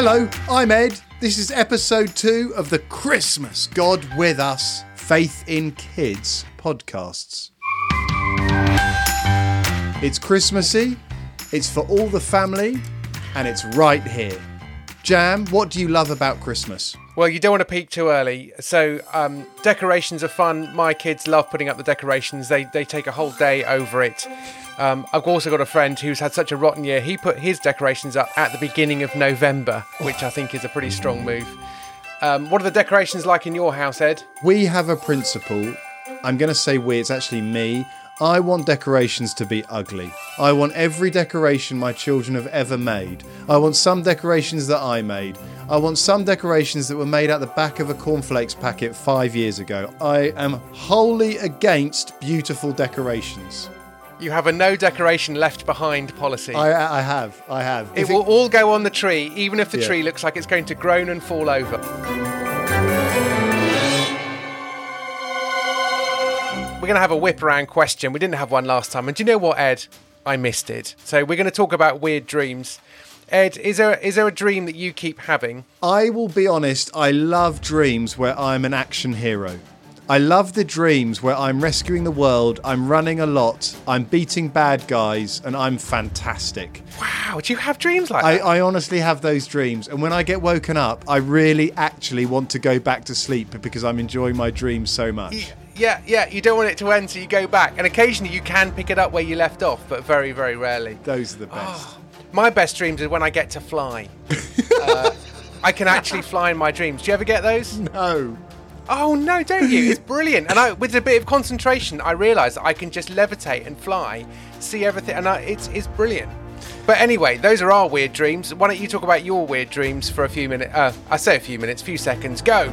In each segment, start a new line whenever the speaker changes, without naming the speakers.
Hello, I'm Ed. This is episode two of the Christmas God with Us Faith in Kids podcasts. It's Christmassy, it's for all the family, and it's right here. Jam, what do you love about Christmas?
Well, you don't want to peak too early. So, um, decorations are fun. My kids love putting up the decorations. They they take a whole day over it. Um, I've also got a friend who's had such a rotten year. He put his decorations up at the beginning of November, which I think is a pretty strong move. Um, what are the decorations like in your house, Ed?
We have a principle. I'm going to say we, it's actually me. I want decorations to be ugly. I want every decoration my children have ever made. I want some decorations that I made. I want some decorations that were made out the back of a cornflakes packet five years ago. I am wholly against beautiful decorations.
You have a no decoration left behind policy.
I, I have. I have.
it
If
will all go on the tree, even if the
Yeah.
tree looks like it's going to groan and fall over. We're going to have a whip around question. We didn't have one last time. And do you know what, Ed? I missed it. So we're going to talk about weird dreams. Ed, is there is there a dream that you keep having?
I will be honest, I love dreams where I'm an action hero. I love the dreams where I'm rescuing the world, I'm running a lot, I'm beating bad guys, and I'm fantastic.
Wow, do you have dreams like
I,
that?
I honestly have those dreams, and when I get woken up, I really actually want to go back to sleep because I'm enjoying my dreams so much.
Yeah, yeah, you don't want it to end, so you go back. And occasionally you can pick it up where you left off, but very, very rarely.
Those are the best.
My best dreams is when I get to fly. uh, I can actually fly in my dreams. Do you ever get those?
No.
Oh no, don't you? It's brilliant. And I, with a bit of concentration, I realise that I can just levitate and fly, see everything, and I, it's it's brilliant. But anyway, those are our weird dreams. Why don't you talk about your weird dreams for a few minutes? Uh, I say a few minutes, few seconds. Go.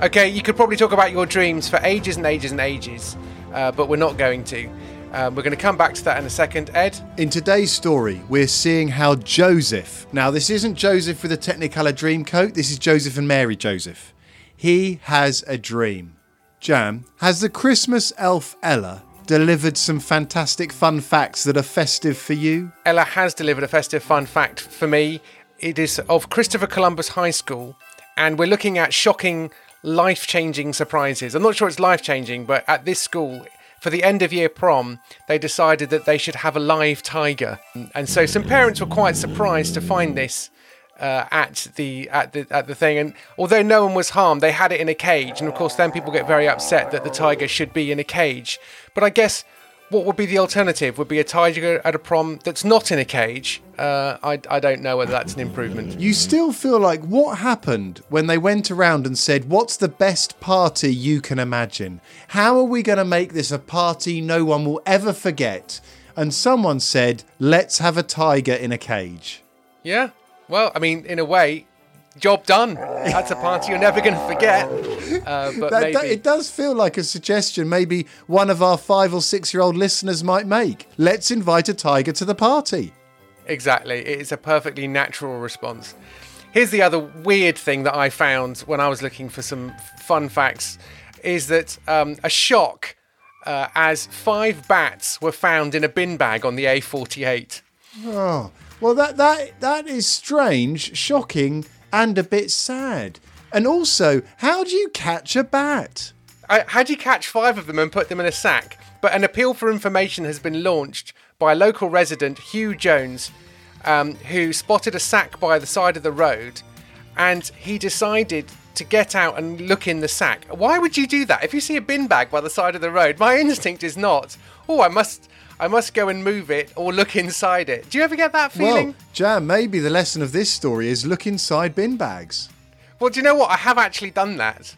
Okay, you could probably talk about your dreams for ages and ages and ages, uh, but we're not going to. Um, we're going to come back to that in a second. Ed,
In today's story, we're seeing how Joseph, now this isn't Joseph with a Technicolor dream coat, this is Joseph and Mary Joseph. He has a dream. Jam, has the Christmas elf Ella delivered some fantastic fun facts that are festive for you?
Ella has delivered a festive fun fact for me. It is of Christopher Columbus High School, and we're looking at shocking, life changing surprises. I'm not sure it's life changing, but at this school, for the end of year prom, they decided that they should have a live tiger. And so some parents were quite surprised to find this. Uh, at the at the at the thing, and although no one was harmed, they had it in a cage, and of course, then people get very upset that the tiger should be in a cage. But I guess what would be the alternative? Would be a tiger at a prom that's not in a cage. Uh, I, I don't know whether that's an improvement.
You still feel like what happened when they went around and said, What's the best party you can imagine? How are we going to make this a party no one will ever forget? And someone said, Let's have a tiger in a cage.
Yeah. Well, I mean, in a way, job done. That's a party you're never going to forget. Uh, but
That,
maybe.
that- it does feel like a suggestion maybe one of our five or six year old listeners might make. Let's invite a tiger to the party.
Exactly. It is a perfectly natural response. Here's the other weird thing that I found when I was looking for some fun facts is that um, a shock uh, as five bats were found in a bin bag on the A48.
Oh, well, that, that, that is strange, shocking, and a bit sad. And also, how do you catch a bat?
I, how do you catch five of them and put them in a sack? But an appeal for information has been launched by local resident, Hugh Jones, um, who spotted a sack by the side of the road and he decided to get out and look in the sack. Why would you do that? If you see a bin bag by the side of the road, my instinct is not, oh, I must. I must go and move it or look inside it. Do you ever get that feeling?
Well, Jam, maybe the lesson of this story is look inside bin bags.
Well, do you know what? I have actually done that.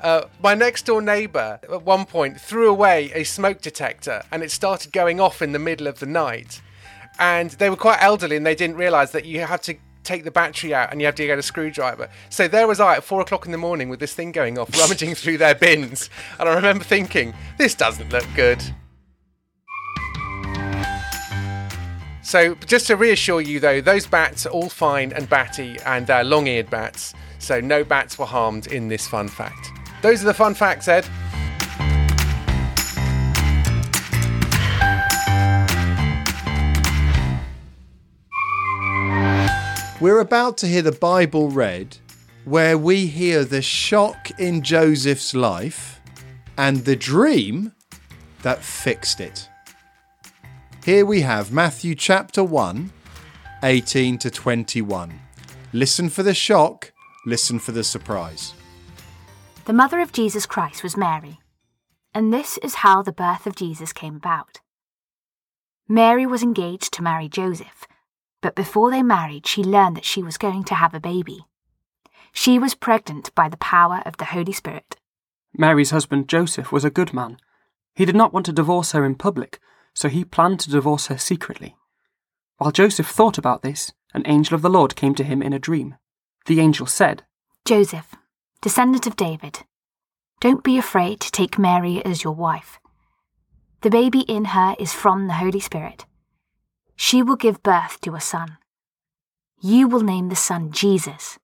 Uh, my next door neighbour at one point threw away a smoke detector and it started going off in the middle of the night. And they were quite elderly and they didn't realise that you had to take the battery out and you have to get a screwdriver. So there was I at four o'clock in the morning with this thing going off, rummaging through their bins. And I remember thinking, this doesn't look good. So just to reassure you though, those bats are all fine and batty and they're long-eared bats. So no bats were harmed in this fun fact. Those are the fun facts, Ed.
We're about to hear the Bible read, where we hear the shock in Joseph's life and the dream that fixed it. Here we have Matthew chapter 1, 18 to 21. Listen for the shock, listen for the surprise.
The mother of Jesus Christ was Mary, and this is how the birth of Jesus came about. Mary was engaged to marry Joseph, but before they married, she learned that she was going to have a baby. She was pregnant by the power of the Holy Spirit.
Mary's husband Joseph was a good man. He did not want to divorce her in public, so he planned to divorce her secretly. While Joseph thought about this, an angel of the Lord came to him in a dream. The angel said,
Joseph, descendant of David, don't be afraid to take Mary as your wife. The baby in her is from the Holy Spirit. She will give birth to a son. You will name the son Jesus.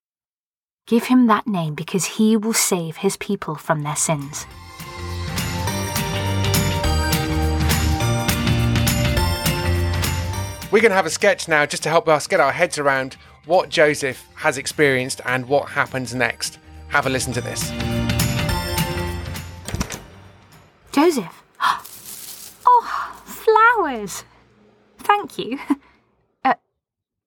Give him that name because he will save his people from their sins.
We're going to have a sketch now just to help us get our heads around what Joseph has experienced and what happens next. Have a listen to this.
Joseph. Oh, flowers. Thank you. Uh,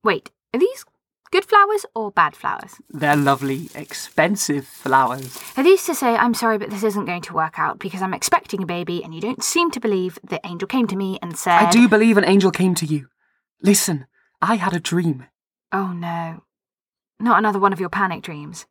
wait, are these good flowers or bad flowers?
They're lovely, expensive flowers.
Are these to say, I'm sorry, but this isn't going to work out because I'm expecting a baby and you don't seem to believe the angel came to me and said.
I do believe an angel came to you. Listen, I had a dream.
Oh no. Not another one of your panic dreams.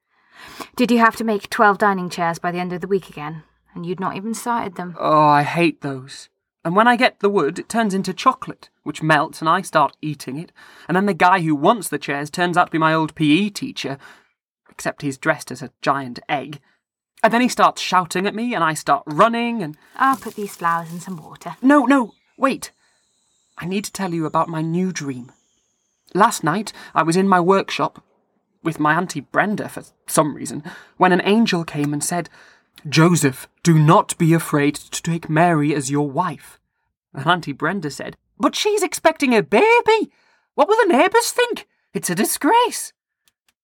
Did you have to make 12 dining chairs by the end of the week again? And you'd not even started them.
Oh, I hate those. And when I get the wood, it turns into chocolate, which melts and I start eating it. And then the guy who wants the chairs turns out to be my old PE teacher, except he's dressed as a giant egg. And then he starts shouting at me and I start running and.
I'll put these flowers in some water.
No, no, wait. I need to tell you about my new dream. Last night, I was in my workshop with my Auntie Brenda for some reason when an angel came and said, Joseph, do not be afraid to take Mary as your wife. And Auntie Brenda said, But she's expecting a baby. What will the neighbours think? It's a disgrace.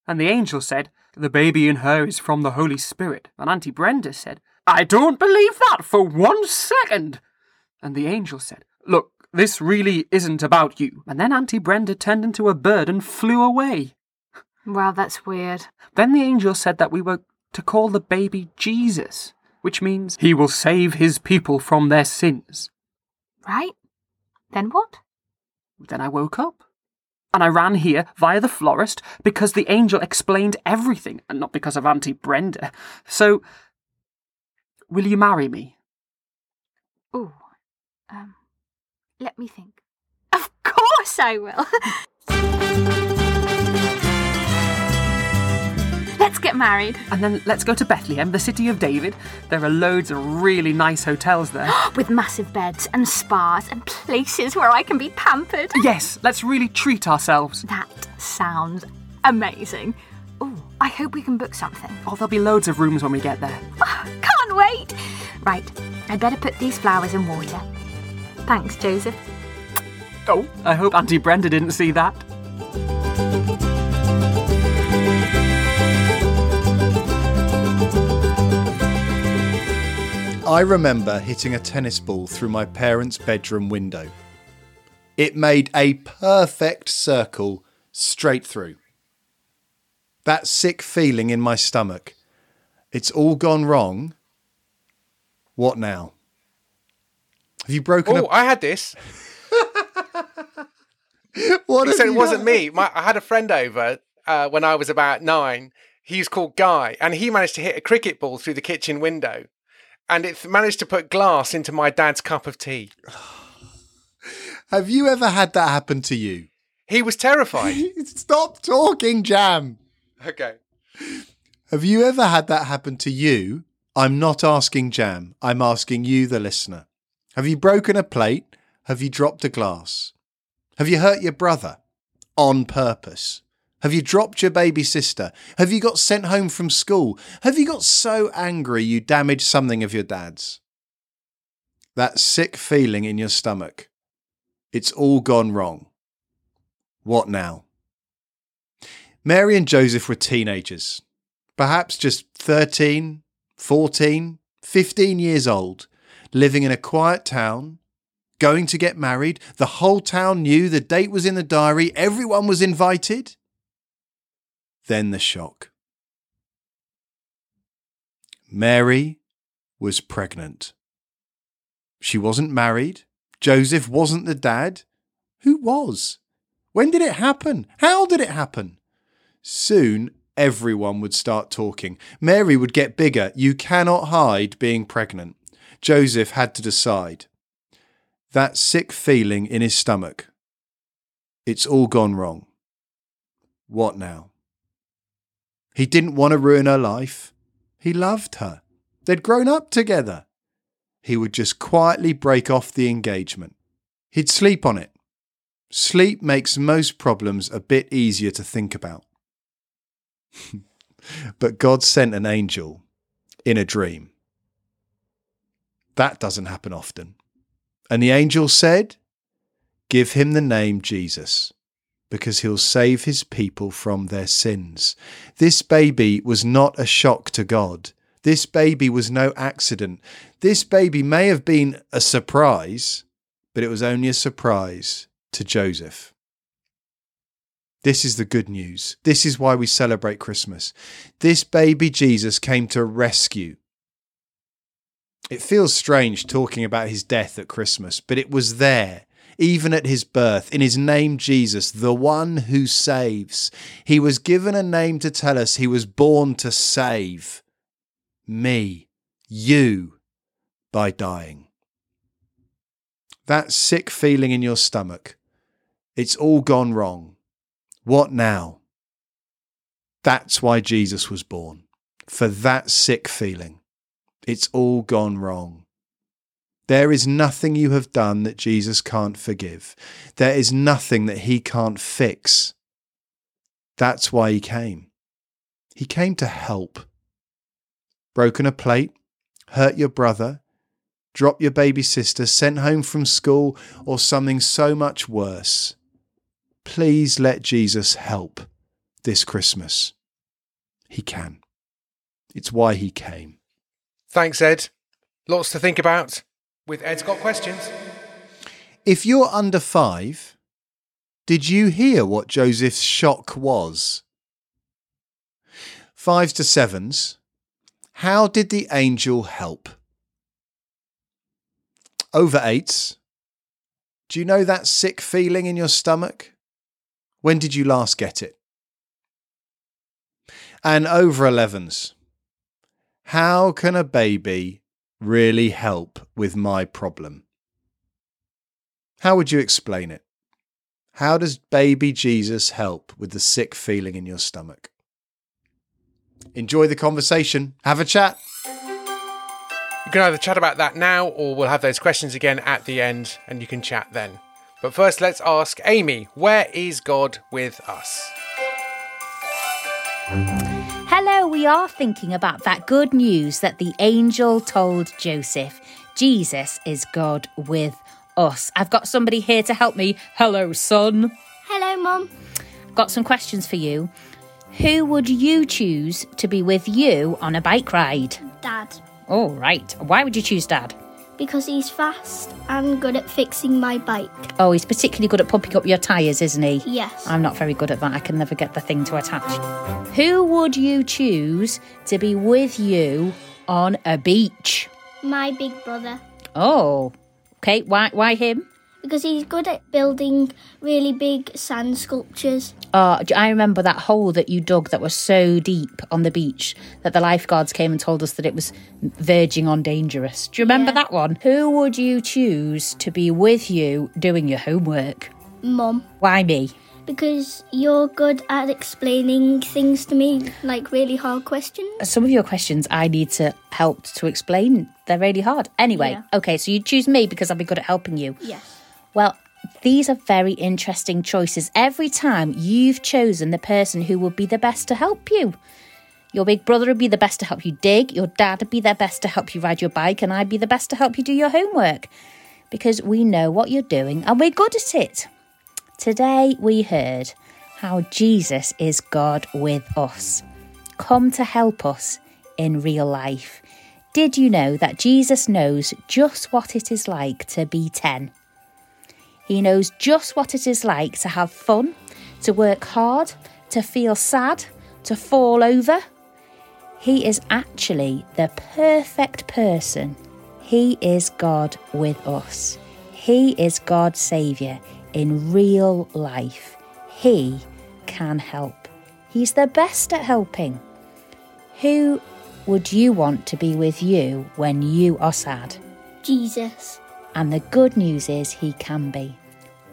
And the angel said, The baby in her is from the Holy Spirit. And Auntie Brenda said, I don't believe that for one second. And the angel said, Look, this really isn't about you. And then Auntie Brenda turned into a bird and flew away.
Well, that's weird.
Then the angel said that we were to call the baby Jesus, which means he will save his people from their sins.
Right? Then what?
Then I woke up. And I ran here via the florist because the angel explained everything, and not because of Auntie Brenda. So, will you marry me?
Ooh. Um, let me think. Of course I will. Let's get married.
And then let's go to Bethlehem, the city of David. There are loads of really nice hotels there.
With massive beds and spas and places where I can be pampered.
yes, let's really treat ourselves.
That sounds amazing. Oh, I hope we can book something.
Oh, there'll be loads of rooms when we get there.
Oh, can't wait. Right, I'd better put these flowers in water. Thanks, Joseph.
Oh, I hope Auntie Brenda didn't see that.
I remember hitting a tennis ball through my parents' bedroom window. It made a perfect circle straight through. That sick feeling in my stomach. It's all gone wrong. What now? Have you broken
Oh,
up?
I had this.
What have
Except it wasn't me. My, I had a friend over uh, when I was about nine He's called Guy, and he managed to hit a cricket ball through the kitchen window, and it managed to put glass into my dad's cup of tea.
Have you ever had that happen to you?
He was terrified.
Stop talking, Jam.
okay.
Have you ever had that happen to you? I'm not asking Jam. I'm asking you, the listener. Have you broken a plate? Have you dropped a glass? Have you hurt your brother on purpose? Have you dropped your baby sister? Have you got sent home from school? Have you got so angry you damaged something of your dad's? That sick feeling in your stomach. It's all gone wrong. What now? Mary and Joseph were teenagers, perhaps just 13, 14, 15 years old, living in a quiet town, going to get married. The whole town knew the date was in the diary, everyone was invited. Then the shock. Mary was pregnant. She wasn't married. Joseph wasn't the dad. Who was? When did it happen? How did it happen? Soon everyone would start talking. Mary would get bigger. You cannot hide being pregnant. Joseph had to decide. That sick feeling in his stomach. It's all gone wrong. What now? He didn't want to ruin her life. He loved her. They'd grown up together. He would just quietly break off the engagement. He'd sleep on it. Sleep makes most problems a bit easier to think about. but God sent an angel in a dream. That doesn't happen often. And the angel said, Give him the name Jesus, because he'll save his people from their sins. This baby was not a shock to God. This baby was no accident. This baby may have been a surprise, but it was only a surprise to Joseph. This is the good news. This is why we celebrate Christmas. This baby Jesus came to rescue. It feels strange talking about his death at Christmas, but it was there, even at his birth, in his name Jesus, the one who saves. He was given a name to tell us he was born to save me, you, by dying. That sick feeling in your stomach, it's all gone wrong. What now? That's why Jesus was born, for that sick feeling. It's all gone wrong. There is nothing you have done that Jesus can't forgive. There is nothing that he can't fix. That's why he came. He came to help. Broken a plate, hurt your brother, drop your baby sister, sent home from school, or something so much worse please let Jesus help this Christmas. He can. It's why he came.
Thanks, Ed. Lots to think about. With Ed's got questions.
If you're under five, did you hear what Joseph's shock was? Fives to sevens, how did the angel help? Over eights, do you know that sick feeling in your stomach? When did you last get it? And over 11s. How can a baby really help with my problem? How would you explain it? How does baby Jesus help with the sick feeling in your stomach? Enjoy the conversation. Have a chat.
You can either chat about that now or we'll have those questions again at the end and you can chat then. But first, let's ask Amy, where is God with us?
We are thinking about that good news that the angel told Joseph. Jesus is God with us. I've got somebody here to help me. Hello, son.
Hello, Mum.
Got some questions for you. Who would you choose to be with you on a bike ride?
Dad.
Oh, right. Why would you choose Dad?
Because he's fast and good at fixing my bike.
Oh, he's particularly good at pumping up your tyres, isn't he?
Yes.
I'm not very good at that. I can never get the thing to attach. Who would you choose to be with you on a beach?
My big brother.
Oh, okay. Why? Why him?
Because he's good at building really big sand sculptures.
Oh, I remember that hole that you dug that was so deep on the beach that the lifeguards came and told us that it was verging on dangerous. Do you remember
Yeah.
that one? Who would you choose to be with you doing your homework?
Mum,
Why me?
because you're good at explaining things to me, like really hard questions.
Some of your questions I need to help to explain. They're really hard. Anyway,
Yeah.
okay, so you choose me because I'll be good at helping you.
Yes.
Well, these are very interesting choices. Every time you've chosen the person who would be the best to help you. Your big brother would be the best to help you dig, your dad would be the best to help you ride your bike, and I'd be the best to help you do your homework. Because we know what you're doing and we're good at it. Today we heard how Jesus is God with us, come to help us in real life. Did you know that Jesus knows just what it is like to be 10? He knows just what it is like to have fun, to work hard, to feel sad, to fall over. He is actually the perfect person. He is God with us. He is God's Saviour in real life. He can help. He's the best at helping. Who would you want to be with you when you are sad?
Jesus.
And the good news is he can be.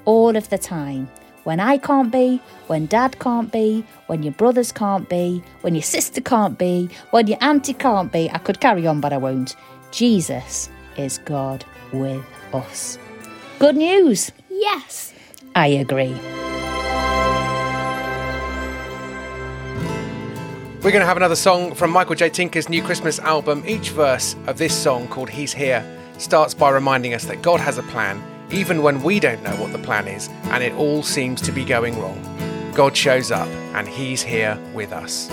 All of the time. When I can't be, when dad can't be, when your brothers can't be, when your sister can't be, when your auntie can't be. I could carry on, but I won't. Jesus is God with us. Good news.
Yes.
I agree.
We're going to have another song from Michael J. Tinker's new Christmas album. Each verse of this song, called He's Here, starts by reminding us that God has a plan, even when we don't know what the plan is and it all seems to be going wrong. God shows up and He's here with us.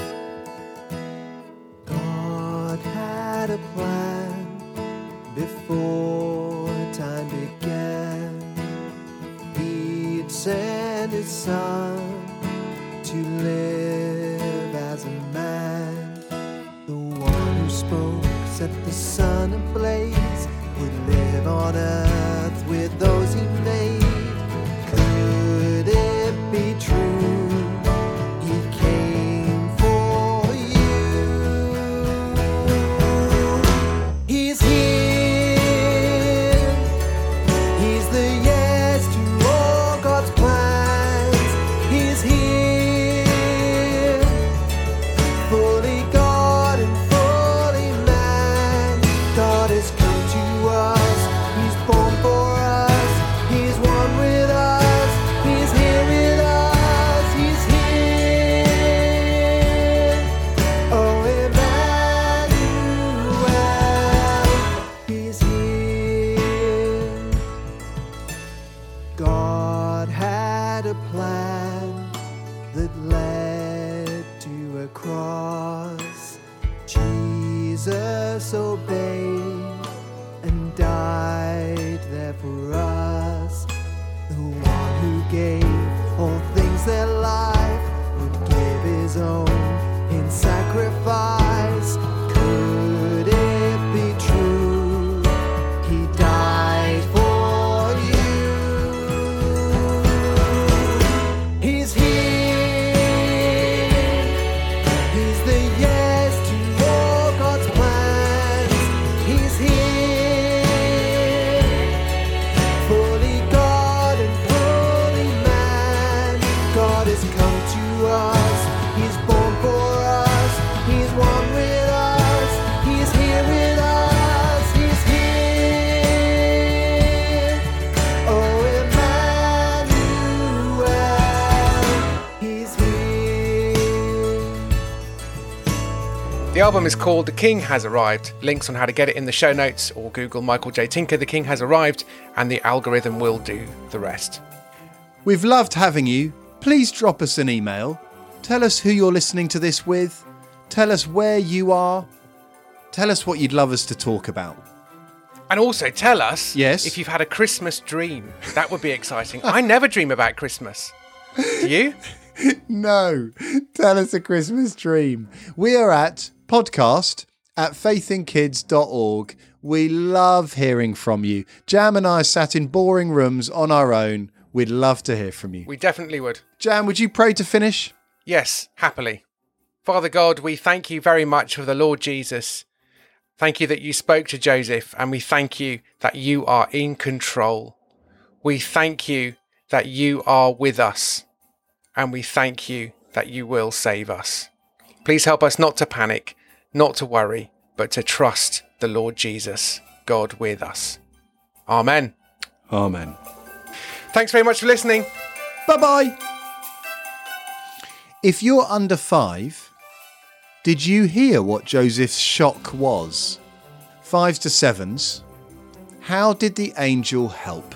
Album is called The King Has Arrived. Links on how to get it in the show notes or Google Michael J. Tinker, The King Has Arrived, and the algorithm will do the rest.
We've loved having you. Please drop us an email. Tell us who you're listening to this with. Tell us where you are. Tell us what you'd love us to talk about.
And also tell us
Yes?
if you've had a Christmas dream. That would be exciting. I never dream about Christmas. Do you?
No, tell us a Christmas dream. We are at podcast at faithinkids.org We love hearing from you. Jam and I sat in boring rooms on our own. We'd love to hear from you.
We definitely would.
Jam, would you pray to finish?
Yes, happily. Father God, we thank you very much for the Lord Jesus. Thank you that you spoke to Joseph, and we thank you that you are in control. We thank you that you are with us, and we thank you that you will save us. Please help us not to panic, not to worry, but to trust the Lord Jesus, God with us. Amen.
Amen.
Thanks very much for listening.
Bye bye. If you're under five, did you hear what Joseph's shock was? Fives to sevens. How did the angel help?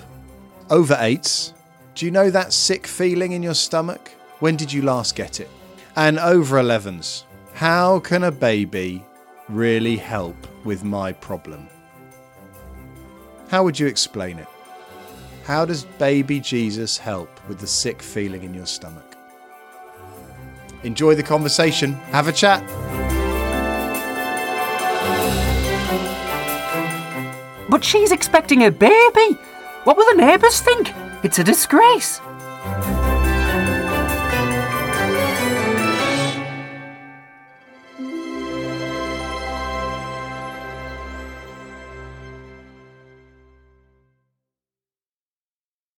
Over eights. Do you know that sick feeling in your stomach? When did you last get it? And over 11s. How can a baby really help with my problem? How would you explain it? How does baby Jesus help with the sick feeling in your stomach? Enjoy the conversation. Have a chat.
But she's expecting a baby. What will the neighbours think? It's a disgrace.